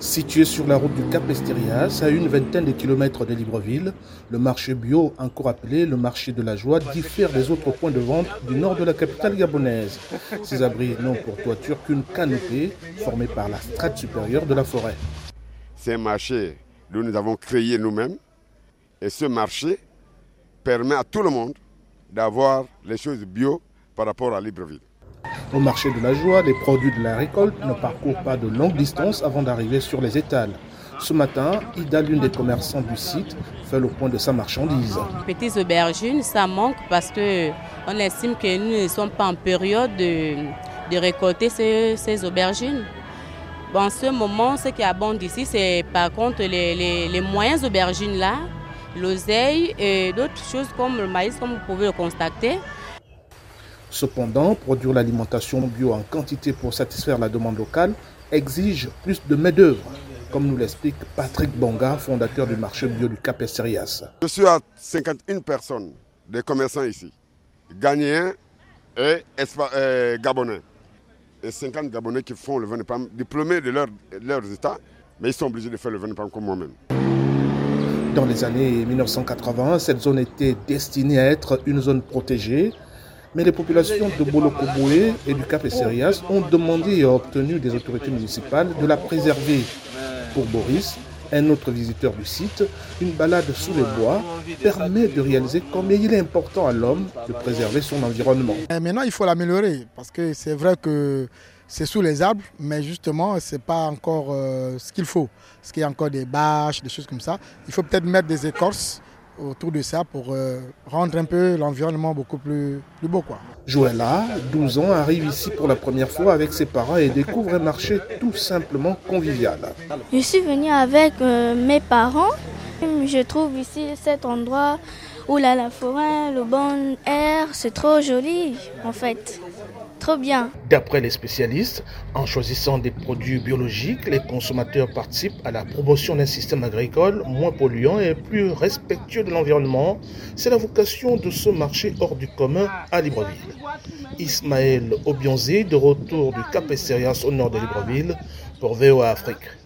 Situé sur la route du Cap Estérias, à une vingtaine de kilomètres de Libreville, le marché bio, encore appelé le marché de la joie, diffère des autres points de vente du nord de la capitale gabonaise. Ces abris n'ont pour toiture qu'une canopée formée par la strate supérieure de la forêt. C'est un marché que nous avons créé nous-mêmes et ce marché permet à tout le monde d'avoir les choses bio par rapport à Libreville. Au marché de la joie, les produits de la récolte ne parcourent pas de longues distances avant d'arriver sur les étals. Ce matin, Ida, l'une des commerçants du site, fait le point de sa marchandise. Petites aubergines, ça manque parce qu'on estime que nous ne sommes pas en période de, récolter ces, aubergines. en ce moment, ce qui abonde ici, c'est par contre les, les aubergines là, l'oseille et d'autres choses comme le maïs, comme vous pouvez le constater. Cependant, produire l'alimentation bio en quantité pour satisfaire la demande locale exige plus de main-d'œuvre, comme nous l'explique Patrick Bonga, fondateur du marché bio du Cap Estérias. Je suis à 51 personnes, des commerçants ici, Ghanéens et euh, Gabonais. Et 50 Gabonais qui font le vin de pomme, diplômés de leur, leurs états, mais ils sont obligés de faire le vin de pomme comme moi-même. Dans les années 1980, cette zone était destinée à être une zone protégée mais les populations de Bolokoboué et du Cap Esserias ont demandé et obtenu des autorités municipales de la préserver. Pour Boris, un autre visiteur du site, une balade sous les bois permet de réaliser combien il est important à l'homme de préserver son environnement. maintenant, il faut l'améliorer parce que c'est vrai que c'est sous les arbres, mais justement, ce n'est pas encore euh, ce qu'il faut. Parce qu'il y a encore des bâches, des choses comme ça. Il faut peut-être mettre des écorces autour de ça pour euh, rendre un peu l'environnement beaucoup plus, plus beau. Quoi. Joëlla, 12 ans, arrive ici pour la première fois avec ses parents et découvre un marché tout simplement convivial. Je suis venue avec euh, mes parents. Je trouve ici cet endroit où là, la forêt, le bon air, c'est trop joli en fait D'après les spécialistes, en choisissant des produits biologiques, les consommateurs participent à la promotion d'un système agricole moins polluant et plus respectueux de l'environnement. C'est la vocation de ce marché hors du commun à Libreville. Ismaël Obionzi, de retour du Cap Estérias au nord de Libreville, pour VOA Afrique.